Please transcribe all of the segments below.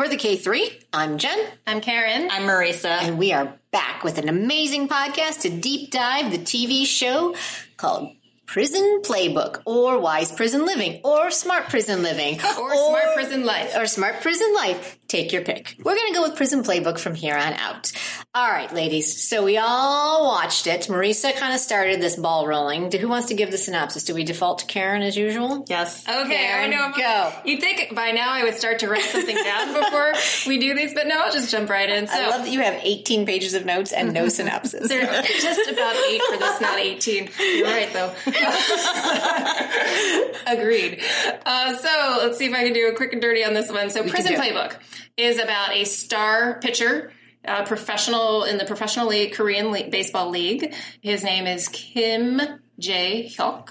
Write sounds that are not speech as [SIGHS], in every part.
We're the K3. I'm Jen. I'm Karen. I'm Marisa. And we are back with an amazing podcast to deep dive the TV show called Prison Playbook or Wise Prison Living or Smart Prison Living or, Smart Prison Life or Smart Prison Life. Take your pick. We're going to go with Prison Playbook from here on out. All right, ladies. So we all watched it. Marisa kind of started this ball rolling. Who wants to give the synopsis? Do we default to Karen as usual? Yes. Okay, Karen, I know. Go. You'd think by now I would start to write something down before we do these, but no, I'll just jump right in. So I love that you have 18 pages of notes and no synopsis. [LAUGHS] they're just about eight for this, not 18. You're right, though. [LAUGHS] Agreed. Uh, so let's see if I can do a quick and dirty on this one. So, Prison Playbook. it. Is about a star pitcher, uh, professional in the professional league, Korean league, baseball league. His name is Kim Jae Hyuk.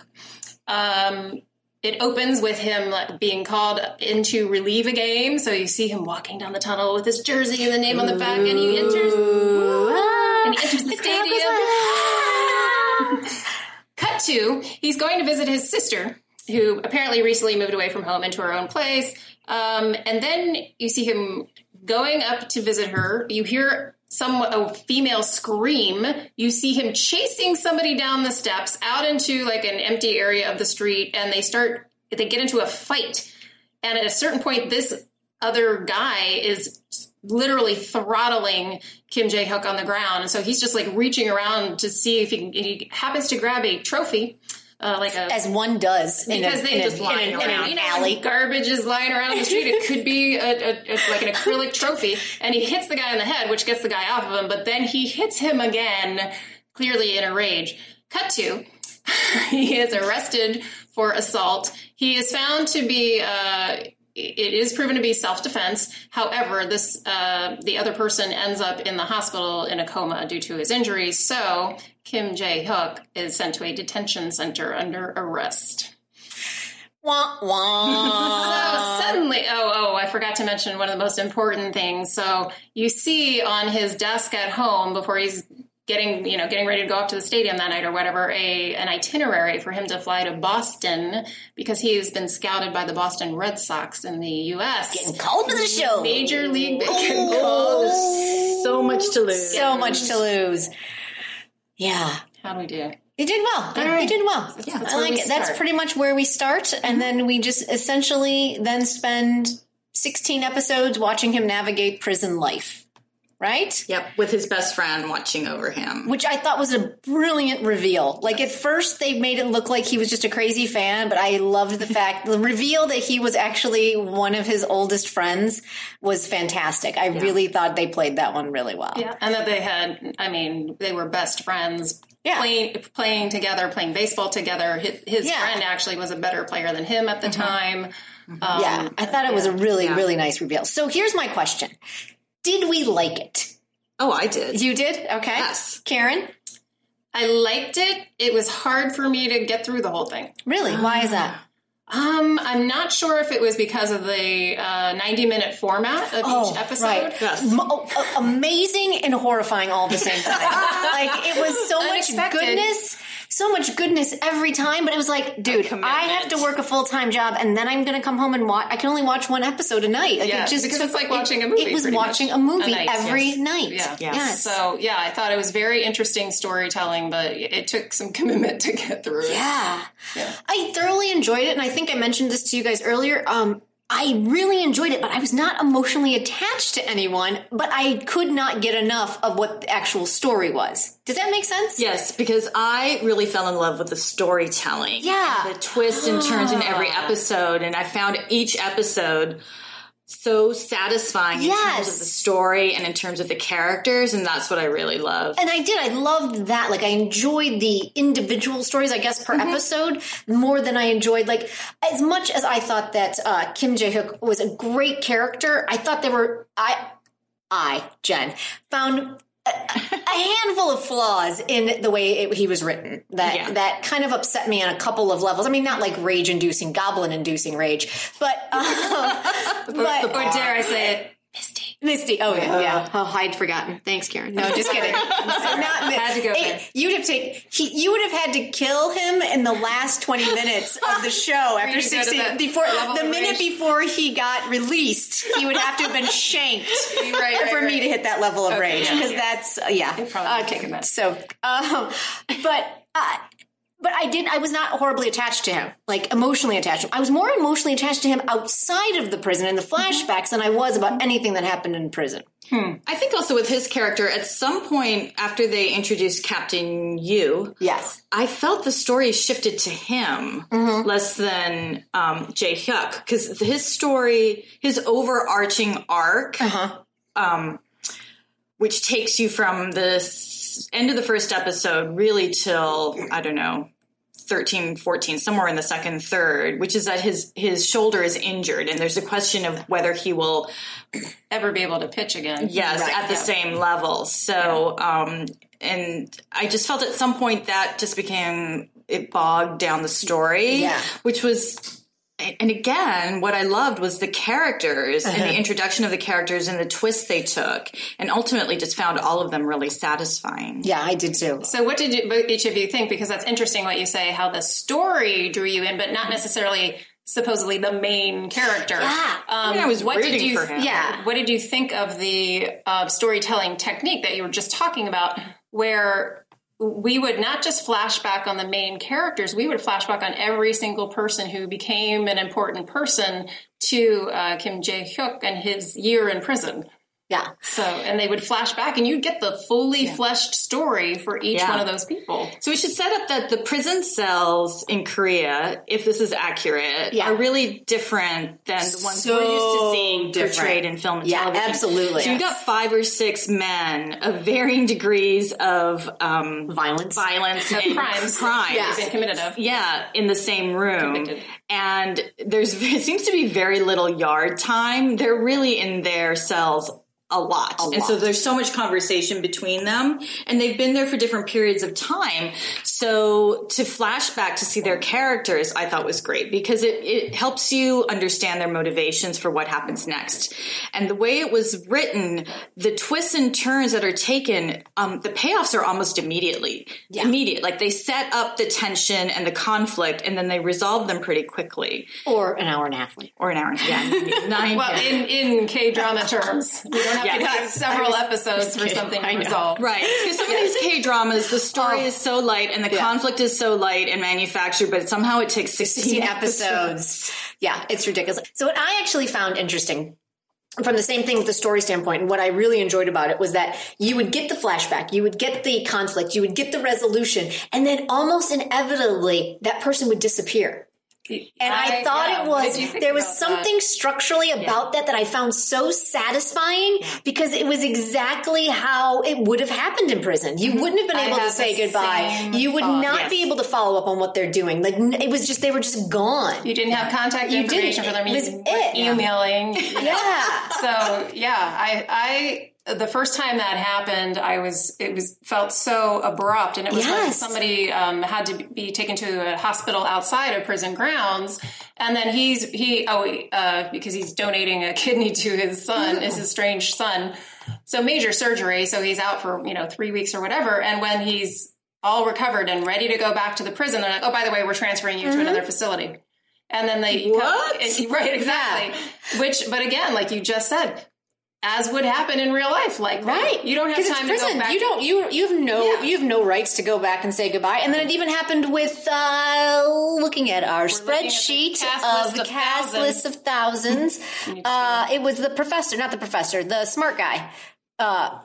Um, it opens with him being called in to relieve a game. So you see him walking down the tunnel with his jersey and the name on the back, and he enters. And he enters the stadium. [LAUGHS] Cut to, he's going to visit his sister, who apparently recently moved away from home into her own place. Um, and then you see him going up to visit her. You hear some a female scream. You see him chasing somebody down the steps out into like an empty area of the street, and they start they get into a fight. And at a certain point, this other guy is literally throttling Kim Jae Hyuk on the ground, and so he's just like reaching around to see if he can. He happens to grab a trophy. Uh, like a As one does. because a, they in a- just in lying in around. an You know, alley. garbage is lying around the street. It could be a, a, a- like an acrylic trophy, and he hits the guy in the head, which gets the guy off of him. But then he hits him again, clearly in a rage. Cut to. [LAUGHS] he is arrested for assault. He is found to be. Uh, it is proven to be self-defense. However, this uh, the other person ends up in the hospital in a coma due to his injuries. So Kim Jae Hyuk is sent to a detention center under arrest. Wah, wah. So suddenly, oh, oh, I forgot to mention one of the most important things. So you see on his desk at home before he's getting, you know, getting ready to go up to the stadium that night or whatever, a an itinerary for him to fly to Boston because he's been scouted by the Boston Red Sox in the U.S. Getting called to the show. Major League getting Oh, so much to lose. So much to lose. Yeah. How do we do? You did well. You did well. that's I where like we. That's pretty much where we start, and mm-hmm. then we just essentially then spend sixteen episodes watching him navigate prison life, right? Yep, with his best friend watching over him. Which I thought was a brilliant reveal. Like at first, they made it look like he was just a crazy fan, but I loved the fact the reveal that he was actually one of his oldest friends was fantastic. I really thought they played that one really well. Yeah, and that they had, I mean, they were best friends. Yeah. Playing, playing together, playing baseball together. His, his Yeah. friend actually was a better player than him at the time. Um, Yeah, I thought it was a really, Yeah. really nice reveal. So here's my question: Did we like it? Oh, I did. You did, okay? Yes. Karen, I liked it. It was hard for me to get through the whole thing. really? Why is that? Um, I'm not sure if it was because of the uh, 90 minute format of each episode. Oh, right. Yes. M- oh, uh, amazing and horrifying all at the same time. [LAUGHS] like it was so much goodness, so much goodness every time. But it was like, dude. I have to work a full time job, and then I'm going to come home and watch. I can only watch one episode a night. Like Yeah, it just because it's like watching a movie, It was watching a movie night, every yes. night. Yeah. Yes. Yes. So yeah, I thought it was very interesting storytelling, but it took some [LAUGHS] commitment to get through it. Yeah. Yeah. I thoroughly enjoyed it, and I think I mentioned this to you guys earlier. Um, I really enjoyed it, but I was not emotionally attached to anyone, but I could not get enough of what the actual story was. Does that make sense? Yes, because I really fell in love with the storytelling. Yeah. The twists and turns in every ah. episode. And I found each episode so satisfying in terms of the story and in terms of the characters. And that's what I really love. And I did. I loved that. Like, I enjoyed the individual stories, I guess, per episode more than I enjoyed, like, as much as I thought that uh, Kim Jae Hyuk was a great character, I thought there were, I, I, Jen, found a, a handful of flaws in the way it, he was written that Yeah. that kind of upset me on a couple of levels. I mean, not like rage-inducing, goblin-inducing rage, but, [LAUGHS] um, but Or dare I say it, Misty. Misty. Oh yeah, yeah. Oh, I'd forgotten. Thanks, Karen. No, just kidding. [LAUGHS] Not Had to go Hey, there. You'd have taken. He, you would have had to kill him in the last twenty minutes of the [LAUGHS] show after you to go to sixty. Before the minute rage? before he got released, he would have to have been shanked [LAUGHS] Right, right, for me to hit that level of Okay, rage yeah, because yeah. that's uh, yeah. probably taken that. So, um, but. Uh, but I did. I was not horribly attached to him, like emotionally attached. to him. I was more emotionally attached to him outside of the prison in the flashbacks than I was about anything that happened in prison. I think also with his character, at some point after they introduced Captain Yu, Yes. I felt the story shifted to him less than um, Jae Hyuk because his story, his overarching arc, um, which takes you from the end of the first episode really till I don't know. 13 14 somewhere in the second third which is that his his shoulder is injured and there's a question of whether he will Ever be able to pitch again? Yes, Right, at the yeah. same level. So, um, and I just felt at some point that just became it bogged down the story, Yeah. which was. And again, what I loved was the characters and Uh-huh. the introduction of the characters and the twists they took, and ultimately just found all of them really satisfying. Yeah, I did too. So, what did you, each of you think? Because that's interesting what you say, how the story drew you in, but not necessarily supposedly the main character. Yeah. Um, mean, I was what rooting did you, for him. Yeah. What did you think of the uh, storytelling technique that you were just talking about, where we would not just flashback on the main characters, we would flashback on every single person who became an important person to uh, Kim Jae Hyuk and his year in prison. Yeah. So, and they would flash back, and you'd get the fully fleshed story for each Yeah. one of those people. So we should set up that the prison cells in Korea, if this is accurate, Yeah. are really different than the ones we're used to seeing different. portrayed in film and Yeah, television. absolutely. So you've got five or six men of varying degrees of um, Violence. violence and crimes. crimes. Yeah. Been committed of. Yeah, in the same room. Convicted. And there's [LAUGHS] it seems to be very little yard time. They're really in their cells a lot. and so there's so much conversation between them and they've been there for different periods of time. So to flashback to see their characters, I thought was great because it, it helps you understand their motivations for what happens next. And the way it was written, the twists and turns that are taken, um, the payoffs are almost immediately immediate. Like they set up the tension and the conflict and then they resolve them pretty quickly. Or an hour and a half later. Or an hour. And a half. Yeah. Nine. [LAUGHS] Well, in, in K drama terms, you don't have Yeah, to I have was- several episodes for something to resolve. Right. Because some of these K dramas, the story Oh. is so light and the Yeah. conflict is so light and manufactured, but somehow it takes 16, 16 episodes. episodes. Yeah, it's ridiculous. So what I actually found interesting from the same thing with the story standpoint, and what I really enjoyed about it was that you would get the flashback, you would get the conflict, you would get the resolution, and then almost inevitably that person would disappear. And I, thought yeah, it was did you think there was something structurally about that that I found so satisfying because it was exactly how it would have happened in prison. You mm-hmm. wouldn't have been I able to say goodbye. You would thought, not yes. be able to follow up on what they're doing. Like it was just they were just gone. You didn't have contact You information didn't. for them. It was You it. emailing. [LAUGHS] yeah. [LAUGHS] so yeah, I, I the first time that happened, I was it was felt so abrupt, and it was like somebody um, had to be taken to a hospital outside of prison grounds, and then he's he oh uh, because he's donating a [LAUGHS] kidney to his son, is his estranged son, so major surgery, so he's out for you know three weeks or whatever, and when he's all recovered and ready to go back to the prison, they're like, oh by the way, we're transferring you to another facility. And then they What? and- [LAUGHS] right, exactly. Which, but again, like you just said, as would happen in real life, like Right. you don't have 'Cause it's time to go back. You don't you you have no Yeah. you have no rights to go back and say goodbye. And then it even happened with uh looking at our looking at the spreadsheet of the cast thousands. list of thousands. [LAUGHS] uh it was the professor, not the professor, the smart guy. Uh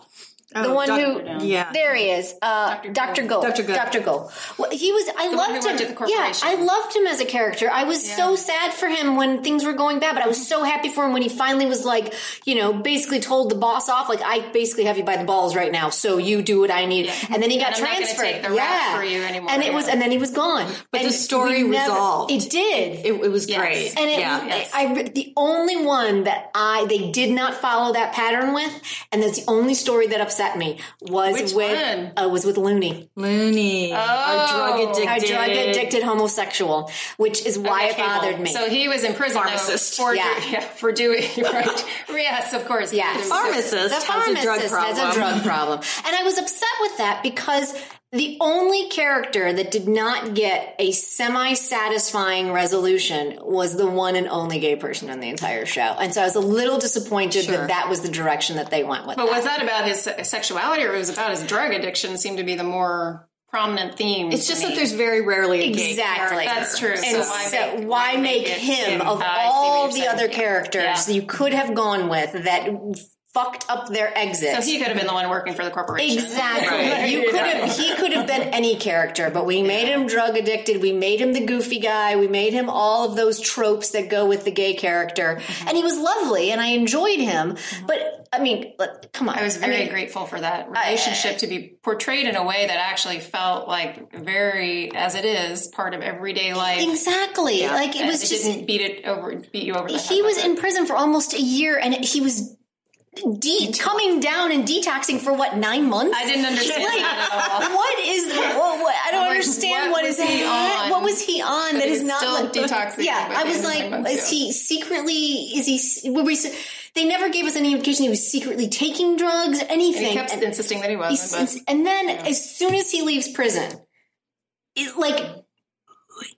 the one Doc- who, yeah. there he is, uh, Dr. Go. Dr. Go. Dr. Go. Well, he was, I one loved who him. went to the yeah. I loved him as a character. I was so sad for him when things were going bad, but I was so happy for him when he finally was like, you know, basically told the boss off, like, I basically have you by the balls right now, so you do what I need. And then he got And I'm not transferred. take the rap for you anymore, And it was, and then he was gone. But And the story we never- resolved. It did. It, it was Yes. great. And it, yeah. Yes. I, the only one that I they did not follow that pattern with, and that's the only story that upset upset me was Which with one? uh, was with Looney, Looney, our drug Oh, addicted, a drug addicted homosexual, which is why it bothered me. So he was in prison though, Pharmacist. for Yeah. yeah. [LAUGHS] for doing right. yes, of course. Yes. pharmacist the has a pharmacist drug has problem. a drug problem. And I was upset with that because the only character that did not get a semi satisfying resolution was the one and only gay person in the entire show. And so I was a little disappointed Sure. that that was the direction that they went with. But that. was that about his sexuality or was it about his drug addiction? Seemed to be the more prominent theme. It's just to that there's very rarely a gay Exactly. character. That's true. And So why so make- why why make make him, him? of I all the saying. other characters Yeah. you could have gone with that fucked up their exit? So he could have been the one working for the corporation. Exactly. Right. You could have he could have been any character, but we made him drug addicted, we made him the goofy guy, we made him all of those tropes that go with the gay character. And he was lovely and I enjoyed him. But I mean, come on. I was very mean, grateful for that relationship to be portrayed in a way that actually felt like very, as it is, part of everyday life. Exactly. Like it was just didn't beat it over, beat you over. The he was in it. prison for almost a year and he was de- coming down and detoxing for what, nine months? I didn't understand Like, that at all. [LAUGHS] What is what, what, I don't like, understand what what was he on? What was he on that is was not like detoxing Yeah, I was like, is yeah. he secretly? Is he? Were we? They never gave us any indication he was secretly taking drugs, anything. And he kept And- insisting that he But and then as soon as he leaves prison, it, like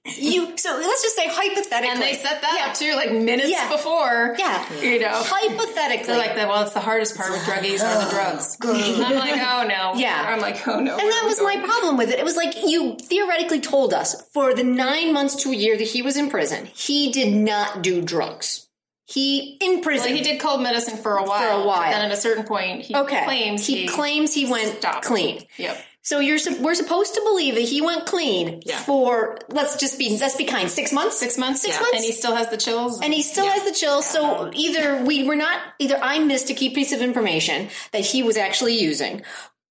you. So let's just say hypothetically, and they set that Yeah. up too, like minutes Yeah. before. Yeah, You know. hypothetically, They're like, that well, it's the hardest part with druggies are the drugs. [LAUGHS] I'm like, oh no. Yeah. I'm like, oh no. And that was my problem with it. It was like you theoretically told us for the nine months to a year that he was in prison, he did not do drugs. He in prison. Well, he did cold medicine for a while. For a while. Then at a certain point, he Okay. claims he, he, claims he went stopped. clean. Yep. So you're we're supposed to believe that he went clean Yeah. for let's just be let's be kind six months Six months. Six yeah. months? And he still has the chills. and he still has the chill. So either we were not either I missed a key piece of information that he was actually using,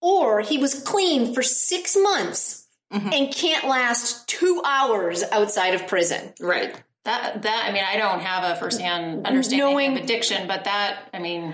or he was clean for six months Mm-hmm. and can't last two hours outside of prison. Right. That that I mean, I don't have a firsthand understanding Knowing- of addiction, but that I mean,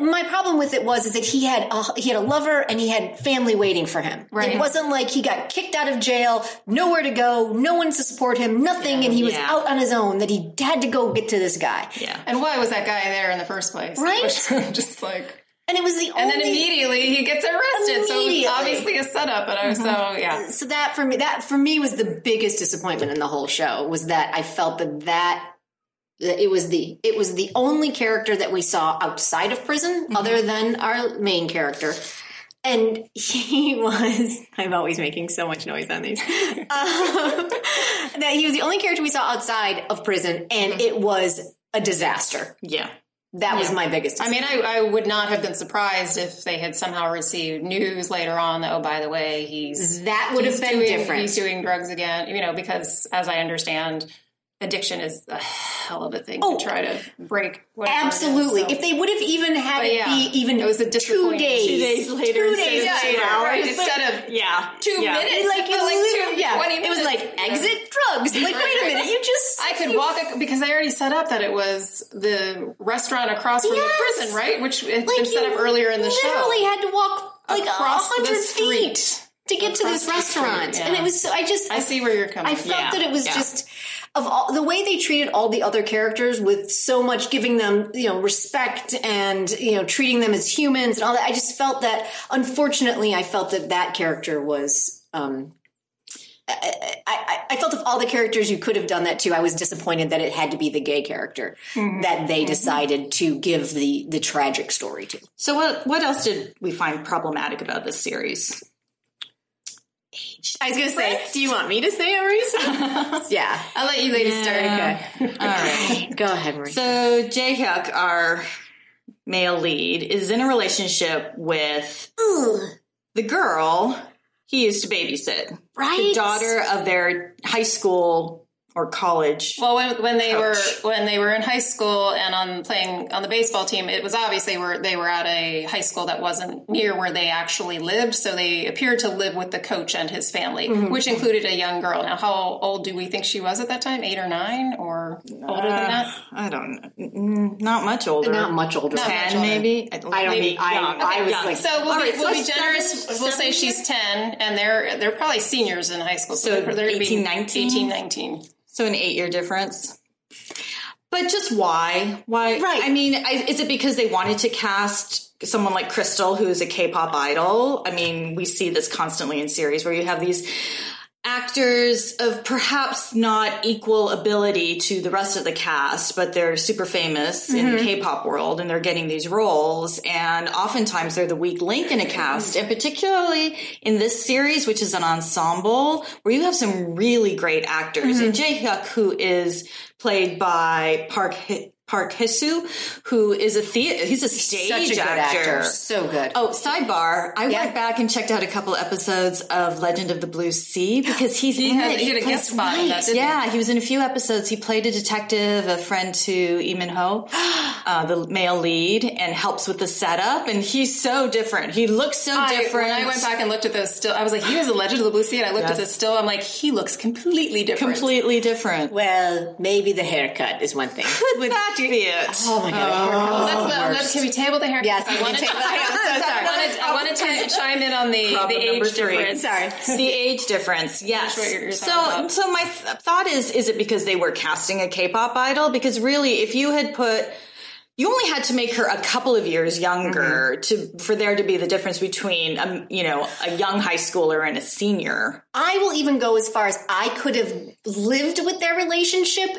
my problem with it was is that he had a, he had a lover and he had family waiting for him. Right. It wasn't like he got kicked out of jail, nowhere to go, no one to support him, nothing, and he was Yeah. out on his own. That he had to go get to this guy. Yeah. and why was that guy there in the first place? Right? [LAUGHS] Just like, And it was the and only. And then immediately he gets arrested. So it was obviously a setup. And I was so mm-hmm. yeah. so that for me, that for me was the biggest disappointment in the whole show was that I felt that that that it was the it was the only character that we saw outside of prison mm-hmm. other than our main character and he [LAUGHS] was i'm always making so much noise on these [LAUGHS] um, that he was the only character we saw outside of prison and mm-hmm. it was a disaster Yeah. That was my biggest I mean, I, I would not have been surprised if they had somehow received news later on that, oh, by the way, he's that would have been doing, different. He's doing drugs again, you know, because as I understand, addiction is a hell of a thing Oh, to try to break. whatever it is, Absolutely. so- If they would have even had But it yeah, be even it was a two days, Two days later two days of two later, hours. right? instead of Yeah. two yeah. minutes, like, it it like two, yeah, 20 it was minutes. like Yeah. exit drugs. Like, Right, wait a minute, you just I could walk ac- because I already set up that it was the restaurant across from Yes. the prison, right? Which had like been set up earlier in the literally show. Literally had to walk like a hundred feet to get to this restaurant, yeah. and it was. so I just I see where you're coming. I felt Yeah, that it was yeah. just of all the way they treated all the other characters with so much giving them you know respect and you know treating them as humans and all that. I just felt that unfortunately, I felt that that character was. um I, I, I felt of all the characters you could have done that to, I was disappointed that it had to be the gay character that they decided to give the the tragic story to. So what what else did we find problematic about this series? I was going to say, do you want me to say it, Marisa? [LAUGHS] yeah. I'll let you ladies start. Okay. All right. Go ahead, Marisa. So Jae Hyuk, our male lead, is in a relationship with the girl he used to babysit. right? The daughter of their high school or college. Well, when, when they Coach. were when they were in high school and on playing on the baseball team, it was obvious they were they were at a high school that wasn't near where they actually lived. So they appeared to live with the coach and his family, Mm-hmm. which included a young girl. Now, how old do we think she was at that time? Eight or nine, or older than that? I don't know. Not much older. Not much older. Not much Ten, older. maybe. I don't maybe mean- I- young. I was young. like- So we'll All be, right, we'll so be generous. seven- we'll say she's ten, and they're they're probably seniors in high school. So they're, they're 18, 19? 18, 19. So an eight year difference. But just why? Why? Right. I mean, I, is it because they wanted to cast someone like Krystal, who's a K-pop idol? I mean, we see this constantly in series where you have these actors of perhaps not equal ability to the rest of the cast, but they're super famous in the mm-hmm. K-pop world and they're getting these roles. And oftentimes they're the weak link in a cast. And particularly in this series, which is an ensemble where you have some really great actors. And mm-hmm. Jae Hyuk, who is played by Park Hi- Park Hisu, who is a the- he's a stage Such a good actor. So good. Oh, sidebar. I Yeah. went back and checked out a couple episodes of Legend of the Blue Sea because he's in had- it. he had a guest spot in that, didn't he? yeah, he was in a few episodes. He played a detective, a friend to Lee Min Ho, [GASPS] uh, the male lead, and helps with the setup. And he's so different. He looks so I- different. When I went back and looked at those still, I was like, he was a legend of the Blue Sea, and I looked at Yes. this still. I'm like, he looks completely different. completely different. Well, maybe the haircut is one thing. Could that be it? Oh my god. Let's, uh, let's, can we table the hair? Yes, I we wanted, to, table the hair. [LAUGHS] I'm so sorry. I wanted, I wanted to chime in on the, the age three. difference. Sorry, the age difference. Yes. what you're- you're so, about. so my th- thought is, is it because they were casting a K-pop idol? Because really, if you had put, you only had to make her a couple of years younger Mm-hmm. to for there to be the difference between, um, you know, a young high schooler and a senior. I will even go as far as I could have lived with their relationship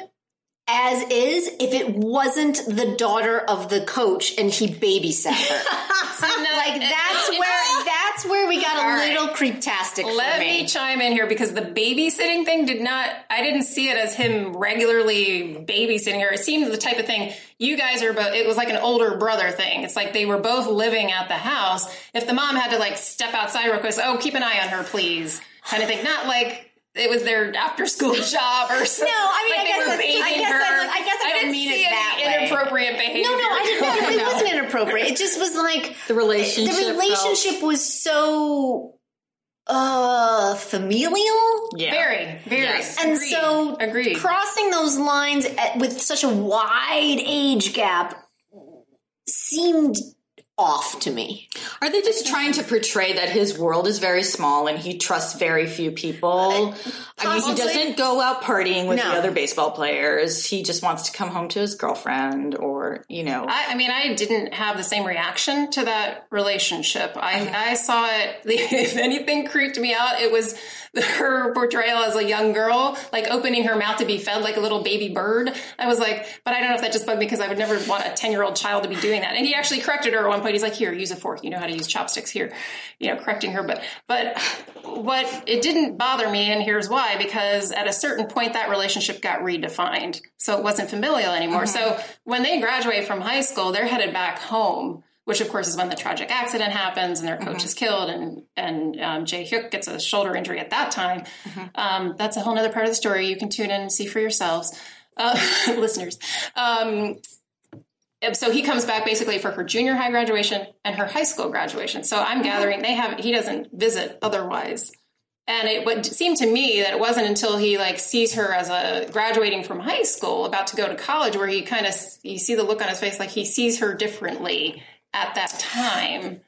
as is if it wasn't the daughter of the coach and he babysat her. [LAUGHS] like that's [LAUGHS] where that's where we got a All right. little creeptastic Let me. me chime in here because the babysitting thing did not, I didn't see it as him regularly babysitting her. It seemed the type of thing you guys are both, it was like an older brother thing. It's like they were both living at the house. If the mom had to like step outside real quick, oh, keep an eye on her, please, kind of thing. Not like, it was their after school [LAUGHS] job or something. No, I mean, like I guess that's- I guess that's- I guess I don't didn't mean see it that any way. inappropriate behavior. no, no, I didn't know. It [LAUGHS] No. wasn't inappropriate. It just was like The relationship. the relationship was so uh familial. Yeah. Very, very. Yes. And Agreed. so agreed. crossing those lines at, with such a wide age gap seemed off to me. Are they just trying to portray that his world is very small and he trusts very few people? I mean, he doesn't go out partying with No. the other baseball players. He just wants to come home to his girlfriend or, you know. I, I mean, I didn't have the same reaction to that relationship. I, [SIGHS] I saw it. [LAUGHS] If anything creeped me out, it was [LAUGHS] her portrayal as a young girl, like opening her mouth to be fed like a little baby bird. I was like, but I don't know if that just bugged me because I would never want a ten year old child to be doing that. And he actually corrected her at one point. He's like, "Here, use a fork. You know how to use chopsticks. Here, you know, correcting her." But but what it didn't bother me, and here's why: because at a certain point, that relationship got redefined, so it wasn't familial anymore. Mm-hmm. So when they graduate from high school, they're headed back home. Which of course is when the tragic accident happens and their coach is killed and and um, Jae Hyuk gets a shoulder injury at that time. Um, that's a whole other part of the story. You can tune in and see for yourselves, uh, [LAUGHS] listeners. Um, so he comes back basically for her junior high graduation and her high school graduation. So I'm gathering they have he doesn't visit otherwise. And it would seem to me that it wasn't until he like sees her as a graduating from high school, about to go to college, where he kind of you see the look on his face, like he sees her differently at that time.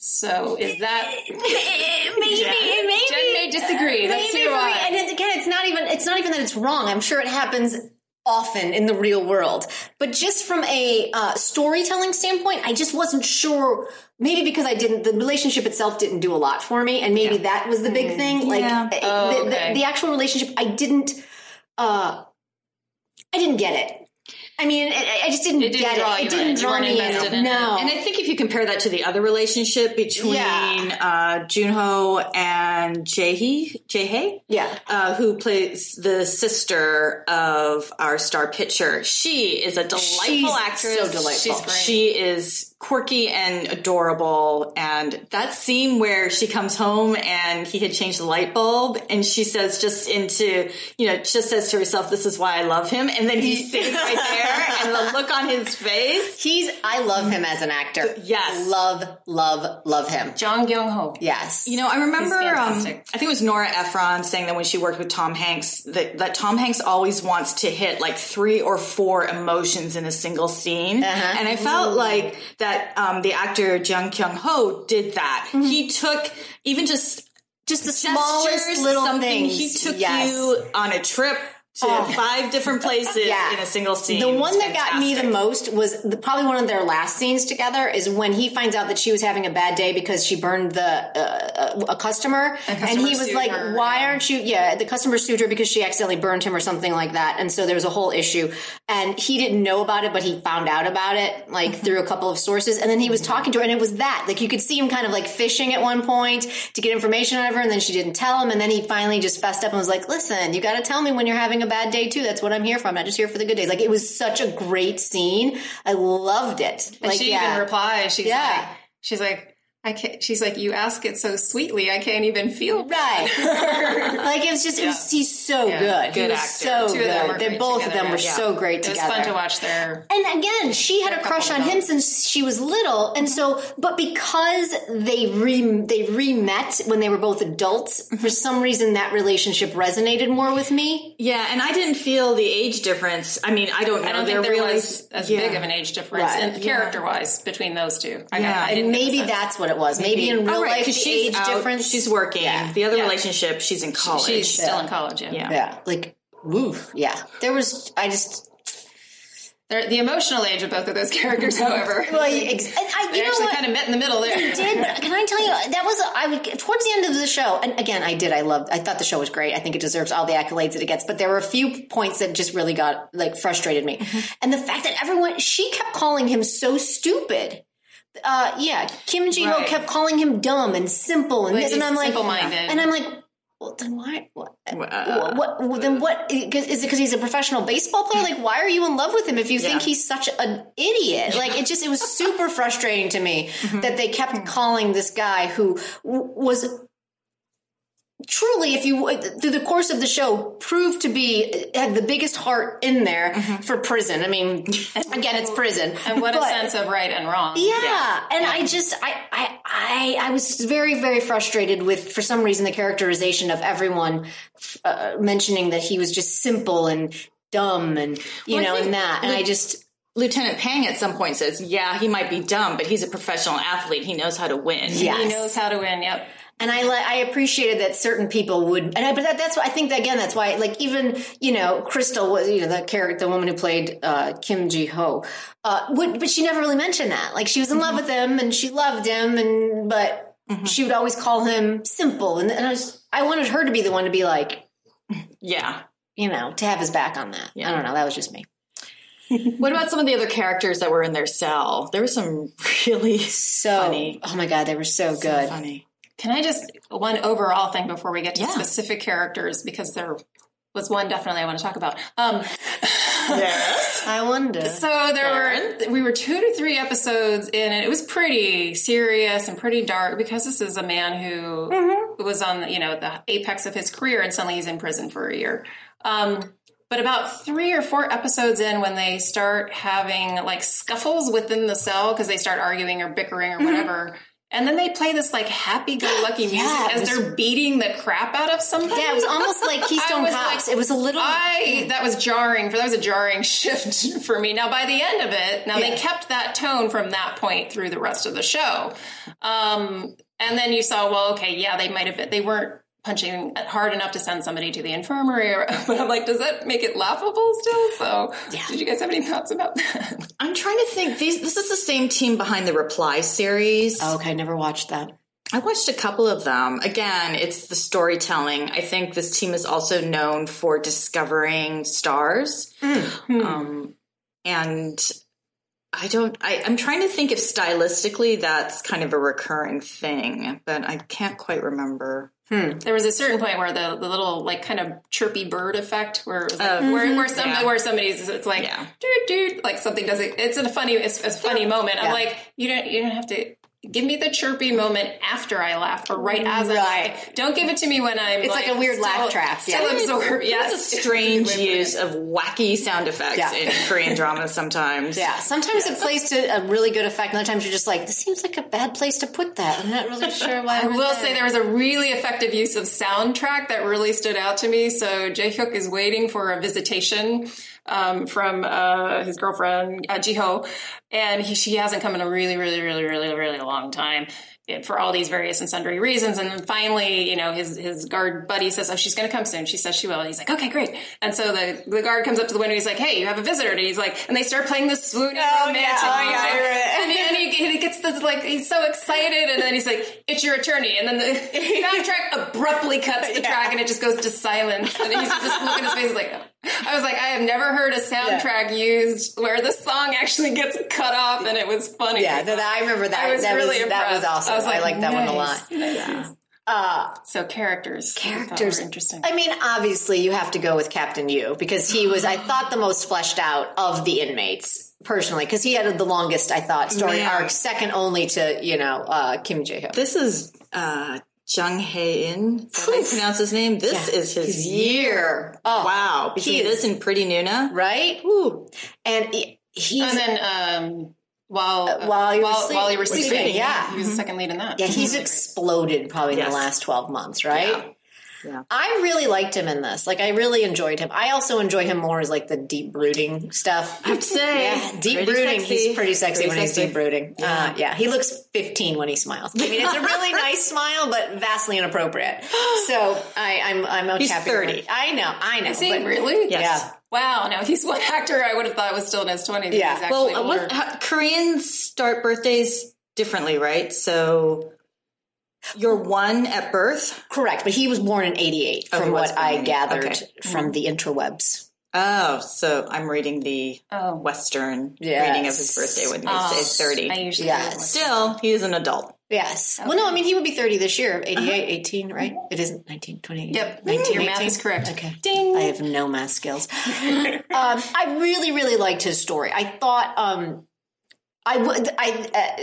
So is that [LAUGHS] maybe, Jen? maybe. Jen may disagree. Maybe for me- why. And again, it's not even it's not even that it's wrong. I'm sure it happens often in the real world. But just from a uh, storytelling standpoint, I just wasn't sure. Maybe because I didn't, the relationship itself didn't do a lot for me, and maybe that was the big thing. Like Yeah. uh, Oh, the, okay. the, the actual relationship, I didn't. uh I didn't get it. I mean, I, I just didn't, It didn't get draw it. you It didn't in. You draw weren't me in. in. No, And I think if you compare that to the other relationship between Yeah. uh, Junho and Jaehee, Jaehee, yeah. uh, who plays the sister of our star pitcher, she is a delightful She's actress. so delightful. She's great. She is quirky and adorable. And that scene where she comes home and he had changed the light bulb and she says just into, you know, just says to herself, this is why I love him. And then he [LAUGHS] sitting right there and the look on his face. He's. I love him as an actor. Yes. love, love, love him. Jung Kyung Ho. Yes, You know, I remember, um, I think it was Nora Ephron saying that when she worked with Tom Hanks, that, that Tom Hanks always wants to hit like three or four emotions in a single scene. Uh-huh. And I felt like that um, the actor Jung Kyung Ho did that. He took even just just the smallest gestures, little something. things. He took Yes. you on a trip to Oh. five different places Yeah. in a single scene. The one that got me the most was the, probably one of their last scenes together is when he finds out that she was having a bad day because she burned the uh, a customer, and customer he was like, her, "Why aren't you?" Yeah, the customer sued her because she accidentally burned him or something like that, and so there was a whole issue. And he didn't know about it, but he found out about it like Mm-hmm. through a couple of sources, and then he was talking to her, and it was that like you could see him kind of like fishing at one point to get information out of her, and then she didn't tell him, and then he finally just fessed up and was like, "Listen, you got to tell me when you're having a bad day too. That's what I'm here for. I'm not just here for the good days." Like it was such a great scene. I loved it. And like she yeah. even replies. She's Yeah. like, she's like, I can't. She's like, you ask it so sweetly, I can't even feel. Right. [LAUGHS] like it was just, it was, he's so good. he Good was actor. so Two of them good. were They're great both of them were yeah. so great It was together. fun to watch their. And again, she had a crush on him since she was little, and mm-hmm. so, but because they re they re met when they were both adults, mm-hmm. for some reason that relationship resonated more with me. Yeah, and I didn't feel the age difference. I mean, I don't know. I don't They're think there really was as yeah. big of an age difference, Right. and character wise, between those two. I, Yeah. I didn't get the Maybe that's what it was. Maybe, in oh, real Oh, right, life, the 'cause she's age out, difference. She's working. Yeah. The other Yeah. relationship, she's in college. she's still in college. Yeah, Yeah. yeah, like woo, yeah. There was, I just, They're, the emotional age of both of those characters, [LAUGHS] however, well, ex- and I, they you know actually what? kind of met in the middle there. did, but can I tell you that was I would towards the end of the show, and again, I did. I loved. I thought the show was great. I think it deserves all the accolades that it gets. But there were a few points that just really got like frustrated me, mm-hmm. and the fact that everyone she kept calling him so stupid. Uh, yeah, Kim Ji Ho Right. kept calling him dumb and simple and this, and I'm like, simple-minded. and I'm like. Well, then why? What? Uh, what, what then? What is it? Because he's a professional baseball player? Like, why are you in love with him if you think he's such an idiot? Like, it just it was super frustrating to me [LAUGHS] Mm-hmm. that they kept calling this guy who w- was truly, if you through the course of the show, proved to be had the biggest heart in there for prison. I mean, [LAUGHS] again, it's prison, Mm-hmm. and what a sense of right and wrong. yeah, and I just I, I I I was very very frustrated with for some reason the characterization of everyone uh, mentioning that he was just simple and dumb and you Well, know and that and I just Lieutenant Pang at some point says, "Yeah, he might be dumb, but he's a professional athlete. He knows how to win." Yeah. He knows how to win. Yep. And I I appreciated that certain people would and I, but that, that's why I think that again that's why like even you know Krystal was you know the character the woman who played uh, Kim Ji Ho uh, would but she never really mentioned that like she was in love with him and she loved him and but she would always call him simple and, and I was I wanted her to be the one to be like Yeah. you know, to have his back on that. I don't know. That was just me. [LAUGHS] What about some of the other characters that were in their cell? There was some [LAUGHS] really So, Funny. oh my god, they were so good. funny. Can I just one overall thing before we get to Yeah. specific characters because there was one definitely I want to talk about. Um, [LAUGHS] Yes. I wonder. so there were we were two to three episodes in, and it was pretty serious and pretty dark because this is a man who was on the, you know the apex of his career and suddenly he's in prison for a year. Um, but about three or four episodes in, when they start having like scuffles within the cell because they start arguing or bickering or whatever. And then they play this like happy-go-lucky [GASPS] music Yeah, as was- they're beating the crap out of somebody. Yeah, it was almost like [LAUGHS] Keystone Cops. like, it was a little. I that was jarring for that was a jarring [LAUGHS] shift for me. Now by the end of it, now Yeah. they kept that tone from that point through the rest of the show. Um, and then you saw, well, okay, yeah, they might have been they weren't punching hard enough to send somebody to the infirmary, or, [LAUGHS] but I'm like, does that make it laughable still? So, did you guys have any thoughts about that? [LAUGHS] I'm trying to think. These, this is the same team behind the Reply series. oh, okay, I never watched that. I watched a couple of them. Again, it's the storytelling. I think this team is also known for discovering stars. Um, and I don't. I, I'm trying to think if stylistically that's kind of a recurring thing, but I can't quite remember. Hmm. There was a certain point where the, the little like kind of chirpy bird effect, where it was like, where, where mm-hmm. some Yeah. where somebody's it's like Yeah. dude dude like something doesn't it's a funny it's a funny moment. I'm like you don't you don't have to give me the chirpy moment after I laugh or right as I laugh. Don't give it to me when I'm It's like a weird laugh track, Still yeah. absorbed. Yes, [LAUGHS] It's a strange use of wacky sound effects Yeah. in Korean drama sometimes. Yeah, sometimes it plays to a really good effect, and other times you're just like, this seems like a bad place to put that. I'm not really sure why. I will say there was a really effective use of soundtrack that really stood out to me. So Jae Hyuk is waiting for a visitation um, from uh, his girlfriend uh, Jiho, and he, she hasn't come in a really, really, really, really, really long time. For all these various and sundry reasons, and then finally, you know, his his guard buddy says, "Oh, she's going to come soon." She says she will. And he's like, "Okay, great." And so the the guard comes up to the window. He's like, "Hey, you have a visitor." And he's like, and they start playing this swooning romantic yeah, oh, yeah, I music. heard it. And he, and he, he gets this like he's so excited, and then he's like, "It's your attorney," and then the [LAUGHS] soundtrack abruptly cuts the track, and it just goes to silence, and he's just looking at his face like. I was like, I have never heard a soundtrack used where the song actually gets cut off, and it was funny. Yeah, no, that, I remember that. I was that really was, that was awesome. I was like, like that one a lot. nice. Uh, So characters, I characters were interesting. I mean, obviously, you have to go with Captain Yu because he was, I thought, the most fleshed out of the inmates personally because he had the longest, I thought, story Man. arc, second only to you know uh, Kim Jae Hyuk. This is uh, Jung Hae In. Is that how you pronounce his name? This is his, year. Oh, Wow. Between He is- this and Pretty Noona. right? Ooh. And he- he's and then um, while uh, while you were while, sleep- while you were was sleeping, sleeping, yeah. he was the second lead in that. yeah, he's exploded probably in the last twelve months, right? Yeah. Yeah. I really liked him in this. Like, I really enjoyed him. I also enjoy him more as like the deep brooding stuff. I have to say, Yeah, deep pretty brooding. sexy. He's pretty sexy Pretty when he's deep brooding. Yeah. Uh, yeah, he looks 15 when he smiles. I mean, it's a really [LAUGHS] nice smile, but vastly inappropriate. So I, I'm, I'm He's happy. 30. I know, I know. Is he but- really? Yes. Yeah. Wow. No, he's one actor I would have thought was still in his twenties. Yeah. He's actually Well, uh, what, how, Koreans start birthdays differently, right? So you're one at birth. Correct, but he was born in 88 Oh, from what I gathered Okay. from the interwebs. Oh, so I'm reading the Oh. Western Yes. reading of his birthday when he Oh, says 30. I usually Yes. Still, he is an adult. Yes. Well, no, I mean, he would be 30 this year, 88, 18, right? It isn't 19, 20. Yep. 19, Your math is correct. Okay. Ding. I have no math skills. [LAUGHS] um, I really, really liked his story. I thought, um, I would, I,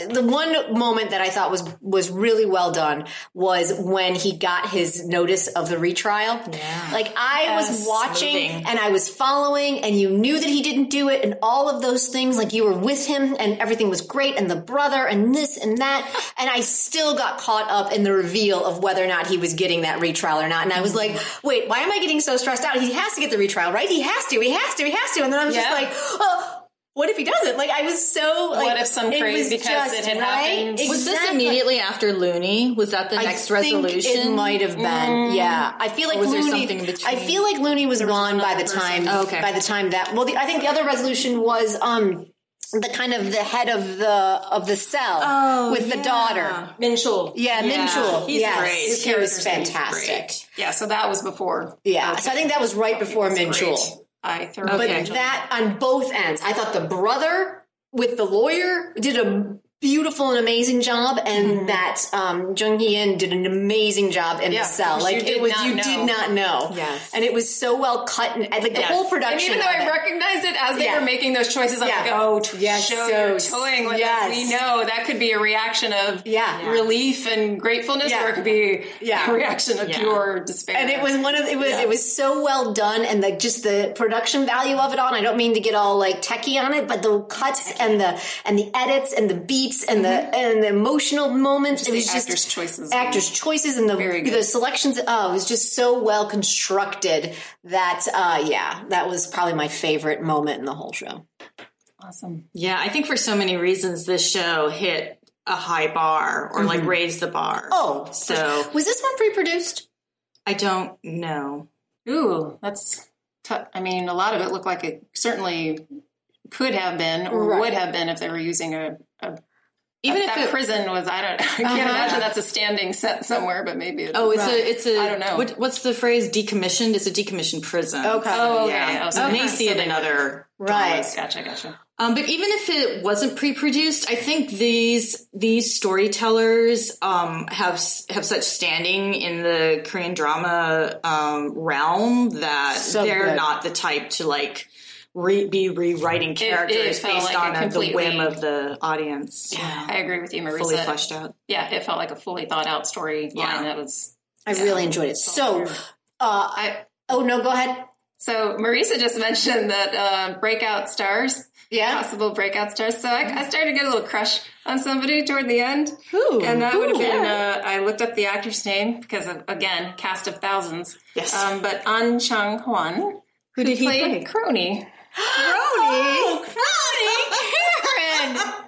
uh, the one moment that I thought was, was really well done was when he got his notice of the retrial. Yeah. Like I was watching Moving. and I was following and you knew that he didn't do it and all of those things, like you were with him and everything was great and the brother and this and that. [LAUGHS] and I still got caught up in the reveal of whether or not he was getting that retrial or not. And I was like, wait, why am I getting so stressed out? He has to get the retrial, right? He has to, he has to, he has to. And then I was Yeah. just like, oh, what if he doesn't? Like I was so like, What if some crazy because just, it had right? happened? Was this immediately after Looney? Was that the next I think resolution? It might have been. Yeah, I feel like was there Looney. something between? I feel like Looney was gone by the time. Oh, okay. By the time that. Well, the, I think the other resolution was um the kind of the head of the of the cell Oh, with the daughter. Minchul. Yeah, Yeah, Minchul. he's yes. great. He was character's name is fantastic. great. Yeah, so that was before. Yeah, so I think that was right before Minchul. Great. I thoroughly But that on both ends, I thought the brother with the lawyer did a beautiful and amazing job, and that um, Jung Hae In did an amazing job in Yeah, the cell. Like it was, you know. did not know. Yes. and it was so well cut, and and, like the Yes. whole And even though I it. recognized it as they Yeah. were making those choices, I'm Yeah. like, oh, to Yes, show so- you're toying with yes. us. We know that could be a reaction of Yeah. relief and gratefulness, Yeah. or it could be Yeah. a reaction of Yeah. pure despair. and it was one of it was Yeah. it was so well done and the just the production value of it all and i don't mean to get all like techie on it but the cuts and the and the edits and the beats and the and the emotional moments it the was just actors' choices. actors choices and the Very good. the selections oh it was just so well constructed that uh yeah that was probably my favorite moment in the whole show awesome. Yeah, I think for so many reasons this show hit a high bar or like raised the bar. Mm-hmm. oh So was this one pre-produced I don't know. Ooh, that's. T- I mean, a lot of it looked like it certainly could have been or Right. would have been if they were using a. a Even that if it, prison was, I don't. [LAUGHS] I can't Uh-huh. imagine that's a standing set somewhere, but maybe. It Oh, it's Right. a it's a I don't know. What, what's the phrase? Decommissioned. It's a decommissioned prison. Okay. Oh, okay. Yeah. Oh, so you may they- see so it in other. right Gotcha, gotcha. Um, but even if it wasn't pre-produced, I think these these storytellers um, have have such standing in the Korean drama um, realm that So they're good. not the type to like re- be rewriting characters felt based like on uh, the whim of the audience. Yeah, I agree with you, Marisa. fully fleshed out. Yeah, it felt like a fully thought out storyline Yeah. that was. I really enjoyed it. So, uh, I oh no, go ahead. so Marisa just mentioned that uh, breakout stars, Yeah. possible breakout stars. So I, I started to get a little crush on somebody toward the end, Who? and that would have Who? been. Uh, I looked up the actor's name because of, again, cast of thousands. Yes. Um, but An Chang Hwan, Who did he played play? Crony. Oh, [GASPS] Karen. [LAUGHS]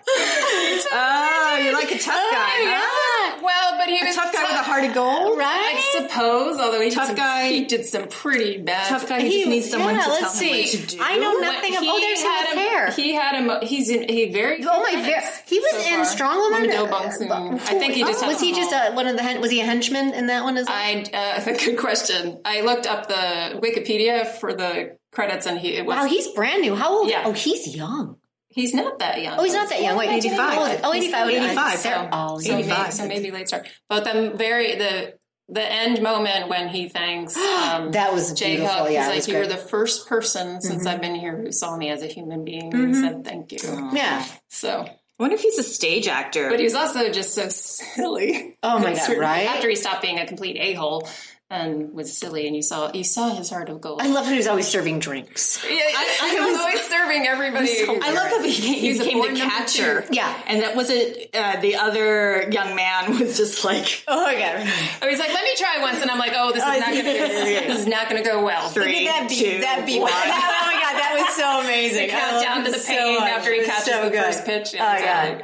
Oh, you're like a tough guy, huh? Well, but he was Tough guy with a heart of gold. Right? I suppose, although he Tough did some, guy. he did some pretty bad. Tough guy who He just needs someone yeah, to let's tell see. him what to do. I know nothing of. he Oh, there's him had a, hair. He had a. He's in, he very. Oh my! Ver- he was so in far. Strong Woman. Do Bong I think he just Oh, had was he just a, one of the hen- was he a henchman in that one as well? I uh, [LAUGHS] good question. I looked up the Wikipedia for the credits, and he it was. wow, he's brand new. How old? Yeah. Oh, he's young. he's not that young. Oh, he's not that young. Wait, 85. Oh, 85. 85. They're all So maybe, 85. so maybe late start. But the very the the end moment when he thanks [GASPS] um, That was Jay beautiful. Yeah, he's like, "You were great. Mm-hmm. the first person since I've been here who saw me as a human being and said thank you." Yeah. So, I wonder if he's a stage actor. but he was also just so [LAUGHS] silly. Oh my God, right? After he stopped being a complete a hole and was silly, and you saw you saw his heart of gold. I love how he was always serving drinks. yeah, I, I was always serving everybody. [LAUGHS] I love that he, he He's a became the catcher. Yeah. And that was it. Uh, the other young man [LAUGHS] was just like Oh my God. I was like, "Let me try once," and I'm like, "Oh, this is not gonna [LAUGHS] this is not gonna go well." three, that beat. two, that beat. one. oh my God, that was so amazing. I countdown loved to the pain much. after he It was catches so the good. first pitch. Oh my God.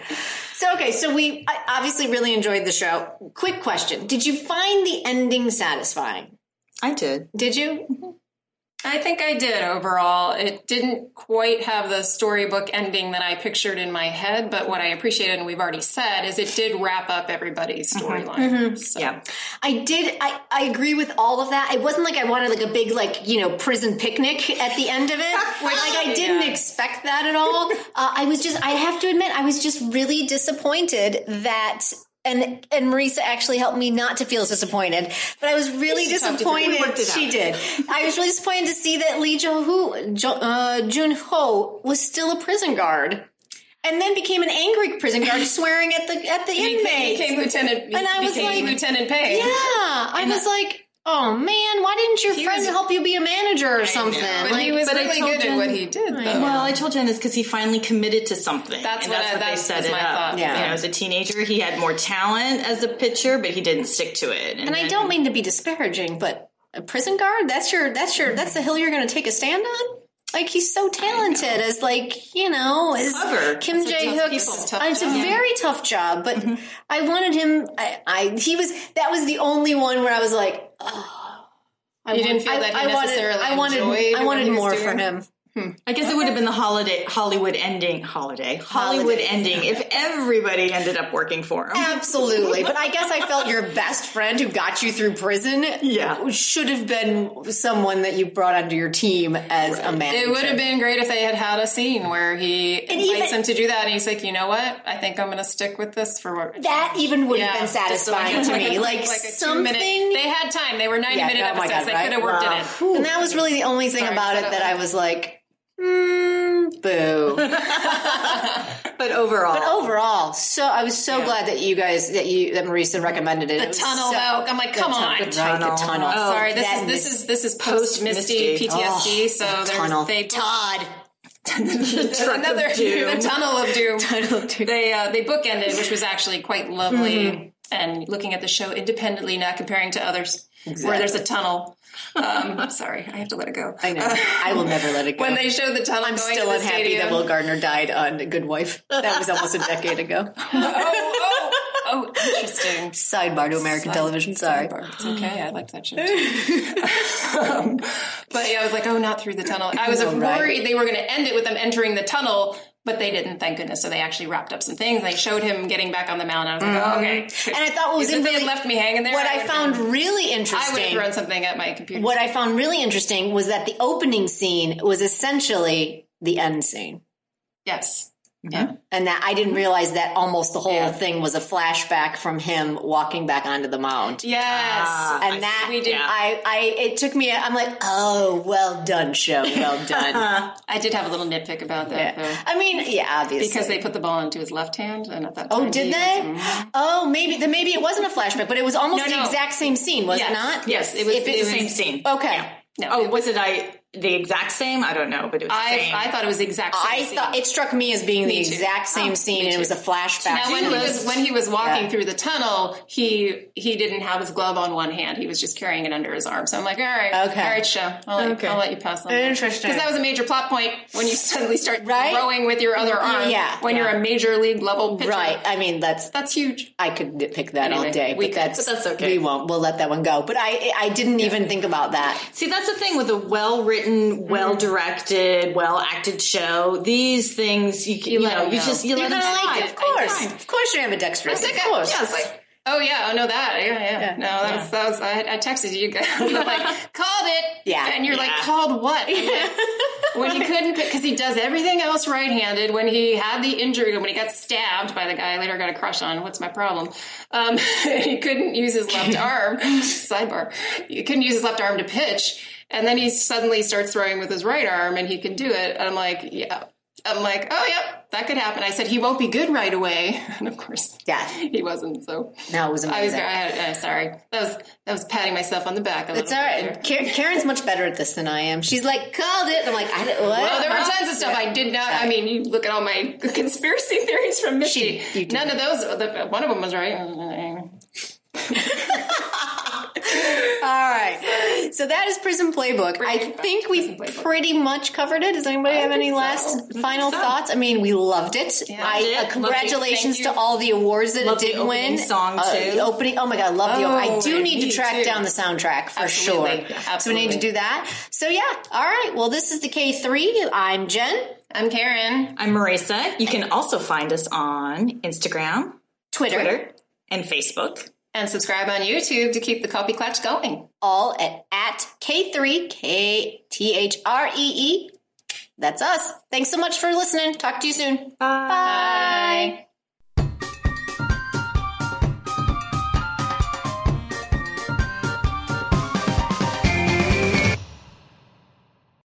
So okay, so we obviously really enjoyed the show. Quick question: Did you find the ending satisfying? I did. Did you? Mm-hmm. I think I did overall. It didn't quite have the storybook ending that I pictured in my head, but what I appreciated, and we've already said, is it did wrap up everybody's storyline. So. Yeah. I did. I, I agree with all of that. It wasn't like I wanted like a big like you know prison picnic at the end of it. [LAUGHS] like I didn't Yeah. expect that at all. Uh, I was just. I have to admit, I was just really disappointed that. And and Marisa actually helped me not to feel disappointed, but I was really She talked you through it. We disappointed. She did. I was really disappointed to see that Lee Jo Hoo, jo, uh, Jun Ho, was still a prison guard, and then became an angry prison guard, [LAUGHS] swearing at the at the He inmates. became Lieutenant. And I was like- Lieutenant Payne. Yeah, I was like, oh man, why didn't your friend was- help you be a manager or something? But like, he was but I really told good Jen- at what he did, though. Well, I told Jen it's because he finally committed to something. That's and what that's I- what that they set was it my up. thought. Yeah. You know, as a teenager, he had more talent as a pitcher, but he didn't stick to it. and I then- don't mean to be disparaging, but a prison guard, that's your that's your that's the hill you're going to take a stand on. Like he's so talented as like you know as Clever. Kim It's a Hook's. people, tough It's a very tough job, but mm-hmm. I wanted him. I, I he was that was the only one where I was like, oh, [SIGHS] I You didn't feel that he I, I wanted, necessarily I wanted enjoyed I wanted more for him. Hmm. I guess it would have been the holiday Hollywood ending holiday Hollywood Holiday. ending if [LAUGHS] everybody ended up working for him. Absolutely. [LAUGHS] But I guess I felt your best friend who got you through prison Yeah. should have been someone that you brought onto your team as a manager. It would have been great if they had had a scene where he invites even- him to do that, and he's like, "You know what? I think I'm going to stick with this for what." That even would have been satisfying a- to me. Like, like something. two-minute. They had time. They were ninety Yeah, minute oh episodes. God, they right? could have worked Wow. in it. and that was really the only thing Sorry, about it that my- I was like, mm, boo. [LAUGHS] But overall, But overall, so I was so glad that you guys that you that Marisa recommended it. The It tunnel, so- though. I'm like, come tun- on. the, right, tunnel. the tunnel. Oh, Sorry, this is this is this is post Misty Misty. PTSD. so Oh, there's tunnel. they Todd. [LAUGHS] another doom. the [LAUGHS] tunnel of doom. Tunnel of doom. They uh, they bookended, which was actually quite lovely. Mm-hmm. And looking at the show independently, not comparing to others, where there's a tunnel. Um, [LAUGHS] sorry, I have to let it go. I know. I will never let it go. When they showed the tunnel, I'm still unhappy stadium. that Will Gardner died on Good Wife. That was almost a [LAUGHS] decade ago. oh, oh, oh, interesting. Sidebar to American television. Sorry. It's okay. I liked that show too. [LAUGHS] um, but yeah, I was like, oh, not through the tunnel. I was right. worried they were going to end it with them entering the tunnel, but they didn't, thank goodness. So they actually wrapped up some things. They showed him getting back on the mound. I was like, oh, okay. Mm-hmm. And I thought what was if they had left me hanging there, What I would've found been- really interesting. I would interesting. have thrown something at my computer. what I found really interesting was that the opening scene was essentially the end scene. Yes. Yeah. And that I didn't realize that almost the whole Yeah. thing was a flashback from him walking back onto the mound. Yes. Ah. And I- that we did- I, I, it took me. I'm like, oh, well done, show, well [LAUGHS] done. I did have a little nitpick about that, though. I mean, yeah, obviously, Because they put the ball into his left hand, and at that Oh, did they? was- Mhm. Oh, maybe then maybe it wasn't a flashback, but it was almost No, the no. exact same scene, was Yes. it not? Yes, it was- it was- the same scene. Okay. No, Oh, was it I the exact same? I don't know, but it was the I, same. I thought it was the exact same I scene. thought it struck me as being the too. exact same Oh, scene, and it was a flashback. Now, when he was when he was walking Yeah. through the tunnel, he he didn't have his glove on one hand. He was just carrying it under his arm. So I'm like, all right, Okay. all right, show. I'll let, Okay. I'll let you pass on. Interesting. because that was a major plot point when you [LAUGHS] suddenly start Right? throwing with your other arm. Yeah. when you're a major league level pitcher. right. I mean, that's That's huge. I could nitpick that all day, we but could, that's, but that's okay. We won't. We'll let that one go. But I I didn't even think about that. See, that's the thing with a well written, well directed, well acted show. These things you, you, let know, you go. just you You're let them gonna like it, of course, of course. You're ambidextrous, of course. Yeah, it's like, oh yeah, oh no that, yeah, yeah. No, that was that was. I, I texted you guys. [LAUGHS] I'm like, [LAUGHS] called it. Yeah. and you're like, called what? Like, [LAUGHS] when he couldn't, because he does everything else right-handed. When he had the injury, when he got stabbed by the guy I later got a crush on. What's my problem? Um, he couldn't use his left arm. Sidebar. He couldn't use his left arm to pitch, and then he suddenly starts throwing with his right arm, and he can do it. And I'm like, yeah. I'm like, oh yep, that could happen. I said he won't be good right away, [LAUGHS] and of course, Yeah. he wasn't. So No, it was I was, amazing. I had, uh, sorry. That was that was patting myself on the back. A It's little all bit there. Karen's much better at this than I am. She's like, called it. I'm like, I didn't, what? Well, there were tons of stuff I did not. I mean, you look at all my [LAUGHS] conspiracy theories from Misty. She- you did. None of those. The, one of them was right. [LAUGHS] [LAUGHS] All right. So that is Prison Playbook. I think we pretty much covered it. Does anybody have any think so. last final so. thoughts? I mean, we loved it. I, Loved it. uh, congratulations to all the awards that Love it did opening win. song, Uh, too. the opening. Oh my god, I love the. Oh, I do need to track too. down the soundtrack for Absolutely. sure. So we need to do that. So yeah. All right. Well, this is the K three. I'm Jen. I'm Karen. I'm Marisa. You can also find us on Instagram, Twitter. Twitter, and Facebook. And subscribe on YouTube to keep the Keopi Klatch going. All at at K3 K T H R E E. That's us. Thanks so much for listening. Talk to you soon. Bye. Bye.